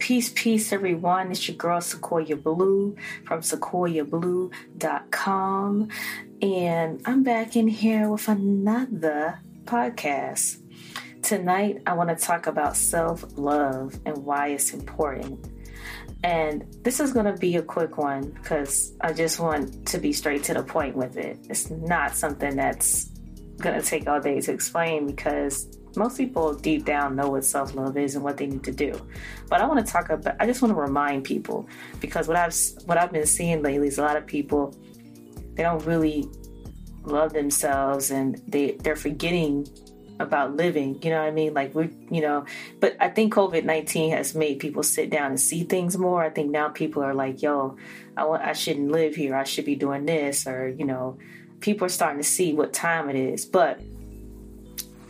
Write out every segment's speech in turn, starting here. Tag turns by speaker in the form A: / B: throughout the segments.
A: Peace, peace, everyone. It's your girl Sequoia Blue from sequoiablue.com. And I'm back in here with another podcast. Tonight, I want to talk about self love and why it's important. And this is going to be a quick one because I just want to be straight to the point with it. It's not something that's going to take all day to explain because most people deep down know what self love is and what they need to do. But I want to talk about. I just want to remind people because what I've what I've been seeing lately is a lot of people they don't really love themselves and they they're forgetting about living. You know what I mean? Like we, you know. But I think COVID nineteen has made people sit down and see things more. I think now people are like, "Yo, I want, I shouldn't live here. I should be doing this," or you know, people are starting to see what time it is. But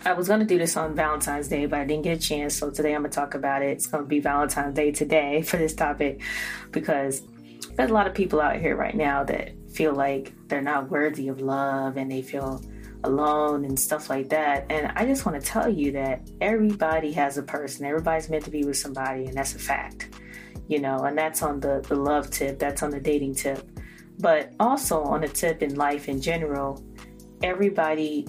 A: I was going to do this on Valentine's Day, but I didn't get a chance. So today I'm going to talk about it. It's going to be Valentine's Day today for this topic because there's a lot of people out here right now that feel like they're not worthy of love and they feel alone and stuff like that. And I just want to tell you that everybody has a person, everybody's meant to be with somebody, and that's a fact, you know, and that's on the, the love tip, that's on the dating tip. But also on the tip in life in general, everybody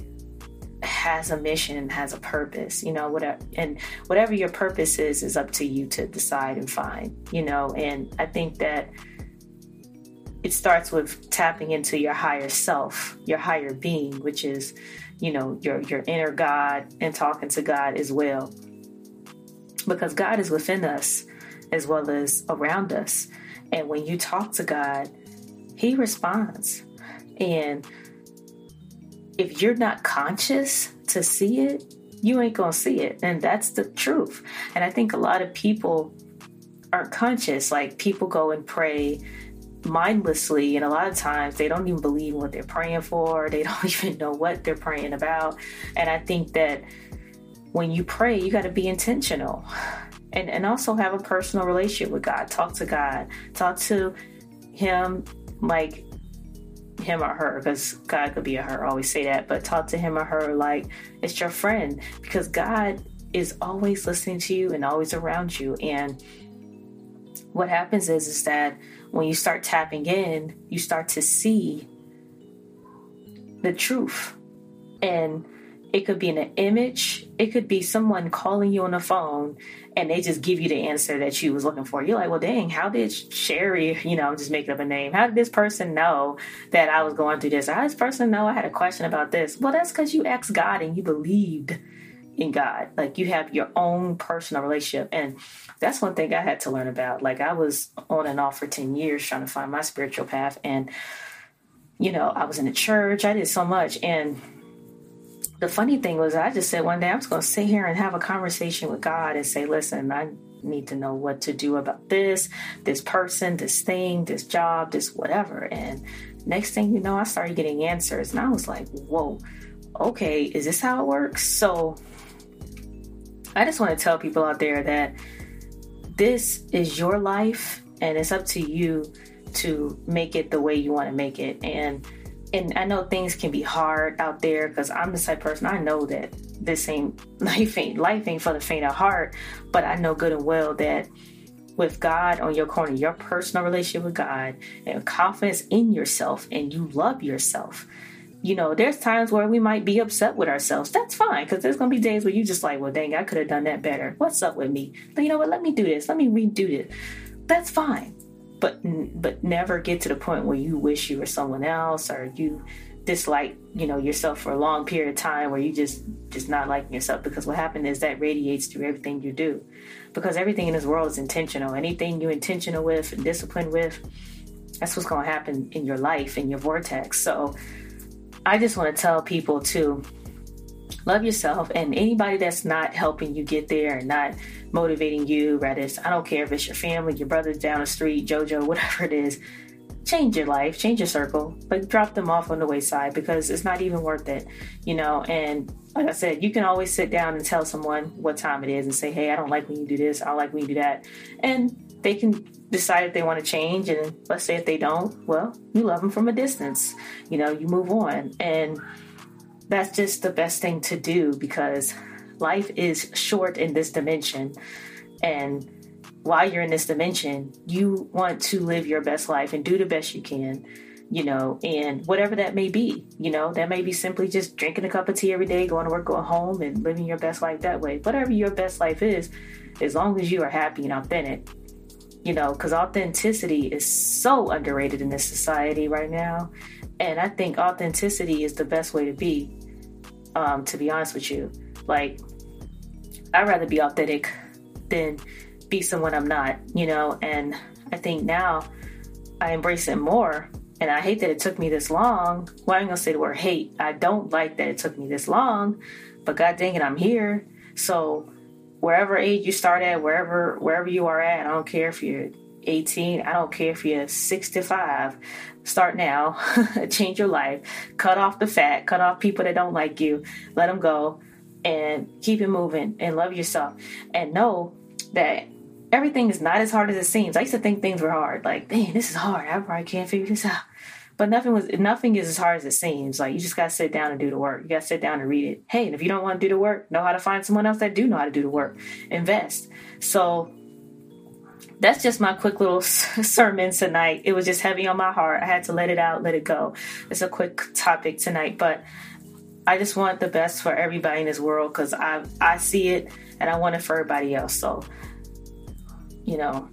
A: has a mission and has a purpose you know whatever and whatever your purpose is is up to you to decide and find you know and i think that it starts with tapping into your higher self your higher being which is you know your your inner god and talking to god as well. Because god is within us as well as around us. And when you talk to god he responds. And if you're not conscious to see it, you ain't gonna see it. And that's the truth. And I think a lot of people aren't conscious. Like people go and pray mindlessly, and a lot of times they don't even believe what they're praying for, they don't even know what they're praying about. And I think that when you pray, you got to be intentional. And, and also have a personal relationship with God. Talk to God. Talk to Him like him or her because God could be a her. I always say that, but talk to him or her like it's your friend because God is always listening to you and always around you. And what happens is is that when you start tapping in, you start to see the truth. And it could be in an image, it could be someone calling you on the phone and they just give you the answer that you was looking for. You're like, well, dang, how did Sherry, you know, I'm just making up a name. How did this person know that I was going through this? How did this person know I had a question about this? Well, that's because you asked God and you believed in God. Like you have your own personal relationship. And that's one thing I had to learn about. Like I was on and off for 10 years trying to find my spiritual path. And, you know, I was in the church, I did so much. And the funny thing was, I just said one day, I'm just going to sit here and have a conversation with God and say, listen, I need to know what to do about this, this person, this thing, this job, this whatever. And next thing you know, I started getting answers. And I was like, whoa, okay, is this how it works? So I just want to tell people out there that this is your life and it's up to you to make it the way you want to make it. And and I know things can be hard out there because I'm the type person I know that this ain't life ain't life ain't for the faint of heart, but I know good and well that with God on your corner, your personal relationship with God, and confidence in yourself, and you love yourself. You know, there's times where we might be upset with ourselves. That's fine because there's gonna be days where you just like, well, dang, I could have done that better. What's up with me? But you know what? Let me do this. Let me redo this. That's fine but but never get to the point where you wish you were someone else or you dislike you know yourself for a long period of time where you just just not liking yourself. Because what happened is that radiates through everything you do. Because everything in this world is intentional. Anything you're intentional with and disciplined with that's what's going to happen in your life in your vortex. So i just want to tell people to love yourself and anybody that's not helping you get there and not motivating you rather it's, i don't care if it's your family your brother down the street jojo whatever it is change your life change your circle but drop them off on the wayside because it's not even worth it you know? And like i said you can always sit down and tell someone what time it is and say hey i don't like when you do this. I don't like when you do that. And they can decide if they want to change and let's say if they don't well you love them from a distance you know you move on. And that's just the best thing to do because life is short in this dimension and while you're in this dimension, you want to live your best life and do the best you can, you know, and whatever that may be, you know, that may be simply just drinking a cup of tea every day, going to work, going home, and living your best life that way. Whatever your best life is, as long as you are happy and authentic, you know, because authenticity is so underrated in this society right now. And I think authenticity is the best way to be, um, to be honest with you. Like, I'd rather be authentic than be someone I'm not, you know, and I think now I embrace it more. And I hate that it took me this long. Why Well, I'm gonna say the word hate. I don't like that it took me this long, but god dang it, I'm here. So wherever age you start at, wherever wherever you are at, I don't care if you're 18, I don't care if you're 65. Start now, change your life, cut off the fat, cut off people that don't like you, let them go, and keep it moving and love yourself. And know that everything is not as hard as it seems. I used to think things were hard. Like, man, this is hard. I probably can't figure this out. But nothing was nothing is as hard as it seems. Like you just gotta sit down and do the work. You gotta sit down and read it. Hey, and if you don't want to do the work, know how to find someone else that do know how to do the work. Invest. So that's just my quick little sermon tonight. It was just heavy on my heart. I had to let it out, let it go. It's a quick topic tonight, but I just want the best for everybody in this world because I I see it and I want it for everybody else. So you know,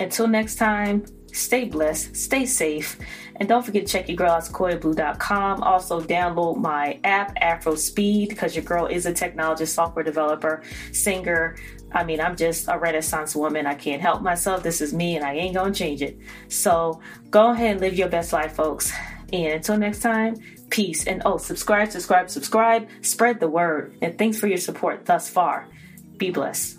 A: until next time, stay blessed, stay safe, and don't forget to check your girl out sequoiablue.com. Also, download my app, Afro Speed, because your girl is a technologist, software developer, singer. I mean, I'm just a renaissance woman. I can't help myself. This is me, and I ain't gonna change it. So go ahead and live your best life, folks. And until next time, peace. And oh, subscribe, subscribe, subscribe. Spread the word. And thanks for your support thus far. Be blessed.